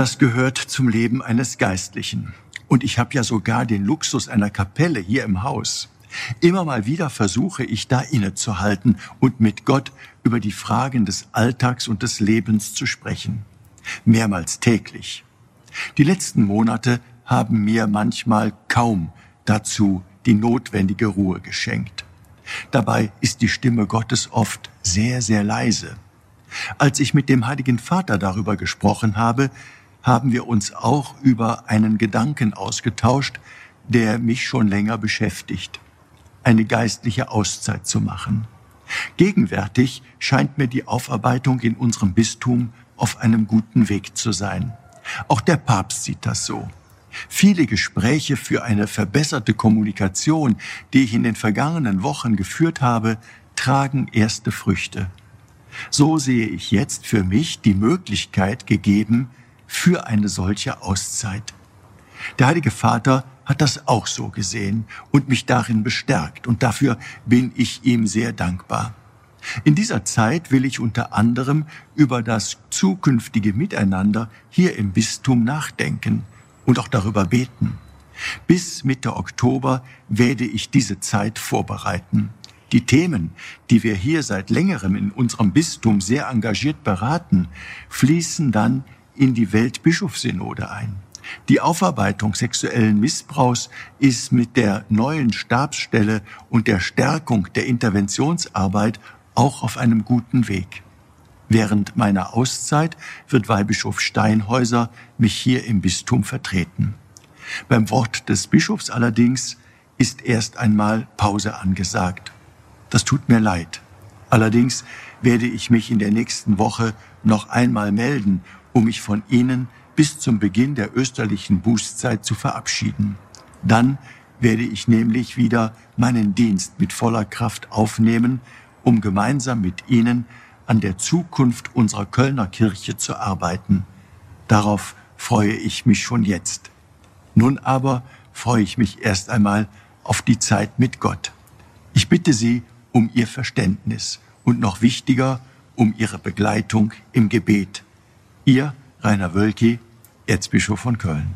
Das gehört zum Leben eines Geistlichen. Und ich habe ja sogar den Luxus einer Kapelle hier im Haus. Immer mal wieder versuche ich da innezuhalten und mit Gott über die Fragen des Alltags und des Lebens zu sprechen. Mehrmals täglich. Die letzten Monate haben mir manchmal kaum dazu die notwendige Ruhe geschenkt. Dabei ist die Stimme Gottes oft sehr, sehr leise. Als ich mit dem Heiligen Vater darüber gesprochen habe, haben wir uns auch über einen Gedanken ausgetauscht, der mich schon länger beschäftigt. Eine geistliche Auszeit zu machen. Gegenwärtig scheint mir die Aufarbeitung in unserem Bistum auf einem guten Weg zu sein. Auch der Papst sieht das so. Viele Gespräche für eine verbesserte Kommunikation, die ich in den vergangenen Wochen geführt habe, tragen erste Früchte. So sehe ich jetzt für mich die Möglichkeit gegeben für eine solche Auszeit. Der Heilige Vater hat das auch so gesehen und mich darin bestärkt und dafür bin ich ihm sehr dankbar. In dieser Zeit will ich unter anderem über das zukünftige Miteinander hier im Bistum nachdenken und auch darüber beten. Bis Mitte Oktober werde ich diese Zeit vorbereiten. Die Themen, die wir hier seit längerem in unserem Bistum sehr engagiert beraten, fließen dann in die Weltbischofssynode ein. Die Aufarbeitung sexuellen Missbrauchs ist mit der neuen Stabsstelle und der Stärkung der Interventionsarbeit auch auf einem guten Weg. Während meiner Auszeit wird Weihbischof Steinhäuser mich hier im Bistum vertreten. Beim Wort des Bischofs allerdings ist erst einmal Pause angesagt. Das tut mir leid. Allerdings werde ich mich in der nächsten Woche noch einmal melden, um mich von Ihnen bis zum Beginn der österlichen Bußzeit zu verabschieden. Dann werde ich nämlich wieder meinen Dienst mit voller Kraft aufnehmen, um gemeinsam mit Ihnen an der Zukunft unserer Kölner Kirche zu arbeiten. Darauf freue ich mich schon jetzt. Nun aber freue ich mich erst einmal auf die Zeit mit Gott. Ich bitte Sie um ihr Verständnis und noch wichtiger um ihre Begleitung im Gebet. Ihr Rainer Wölki, Erzbischof von Köln.